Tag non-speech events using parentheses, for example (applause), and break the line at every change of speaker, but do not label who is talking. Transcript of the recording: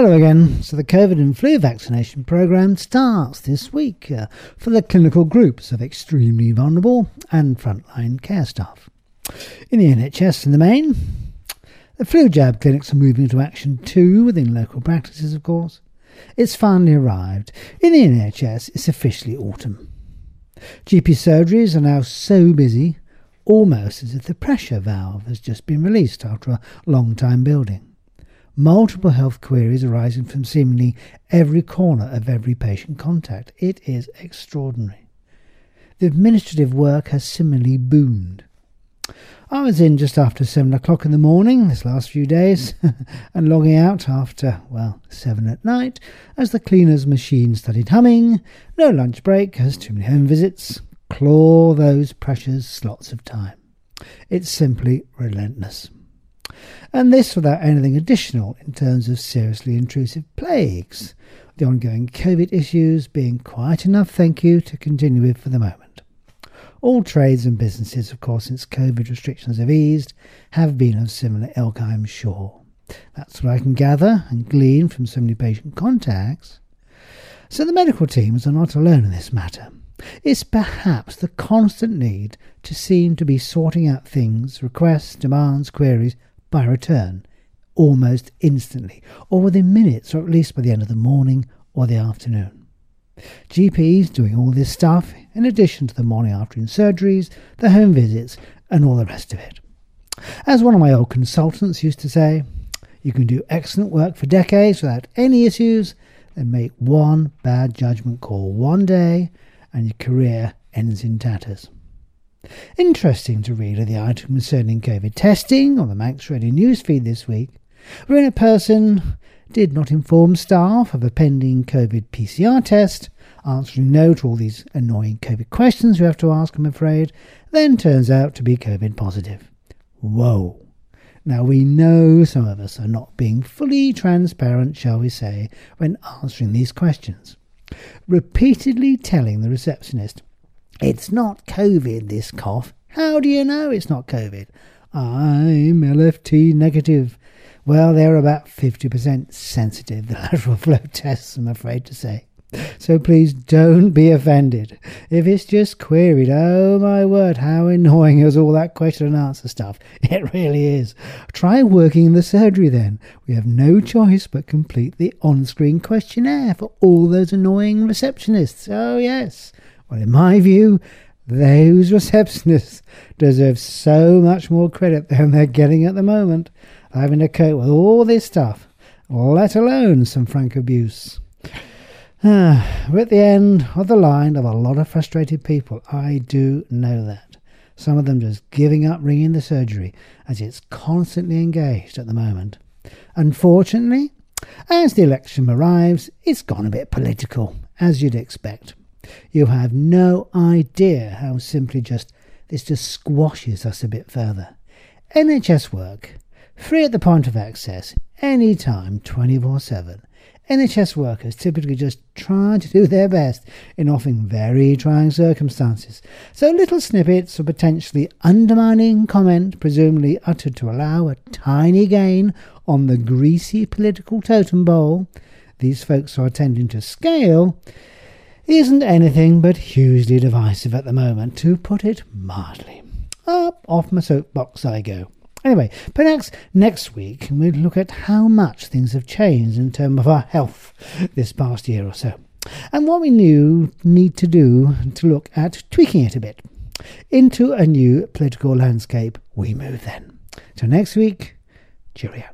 Hello again. So, the COVID and flu vaccination programme starts this week uh, for the clinical groups of extremely vulnerable and frontline care staff. In the NHS in the main, the flu jab clinics are moving into action too within local practices, of course. It's finally arrived. In the NHS, it's officially autumn. GP surgeries are now so busy, almost as if the pressure valve has just been released after a long time building multiple health queries arising from seemingly every corner of every patient contact. It is extraordinary. The administrative work has similarly boomed. I was in just after seven o'clock in the morning this last few days (laughs) and logging out after, well, seven at night as the cleaner's machine started humming, no lunch break as too many home visits, claw those precious slots of time. It's simply relentless and this without anything additional in terms of seriously intrusive plagues, the ongoing COVID issues being quite enough, thank you, to continue with for the moment. All trades and businesses, of course, since COVID restrictions have eased, have been of similar ilk, I'm sure. That's what I can gather and glean from so many patient contacts. So the medical teams are not alone in this matter. It's perhaps the constant need to seem to be sorting out things, requests, demands, queries by return almost instantly, or within minutes, or at least by the end of the morning or the afternoon. GPs doing all this stuff, in addition to the morning afternoon surgeries, the home visits, and all the rest of it. As one of my old consultants used to say, you can do excellent work for decades without any issues, and make one bad judgment call one day, and your career ends in tatters. Interesting to read are the item concerning COVID testing on the Manx Radio newsfeed this week, wherein a person did not inform staff of a pending COVID PCR test, answering no to all these annoying COVID questions we have to ask, I'm afraid, then turns out to be COVID positive. Whoa. Now, we know some of us are not being fully transparent, shall we say, when answering these questions. Repeatedly telling the receptionist, it's not COVID, this cough. How do you know it's not COVID? I'm LFT negative. Well, they're about 50% sensitive, (laughs) the lateral flow tests, I'm afraid to say. So please don't be offended. If it's just queried, oh my word, how annoying is all that question and answer stuff. (laughs) It really is. Try working in the surgery then. We have no choice but complete the on screen questionnaire for all those annoying receptionists. Oh, yes. Well, in my view, those receptionists deserve so much more credit than they're getting at the moment, having to cope with all this stuff, let alone some frank abuse. Ah, we're at the end of the line of a lot of frustrated people. I do know that. Some of them just giving up ringing the surgery as it's constantly engaged at the moment. Unfortunately, as the election arrives, it's gone a bit political, as you'd expect. You have no idea how simply just this just squashes us a bit further. NHS work, free at the point of access, anytime, 24 7. NHS workers typically just try to do their best in often very trying circumstances. So little snippets of potentially undermining comment, presumably uttered to allow a tiny gain on the greasy political totem pole these folks are attending to scale, isn't anything but hugely divisive at the moment, to put it mildly. Up off my soapbox I go. Anyway, perhaps next week we'll look at how much things have changed in terms of our health this past year or so, and what we new need to do to look at tweaking it a bit. Into a new political landscape we move then. Till next week, cheerio.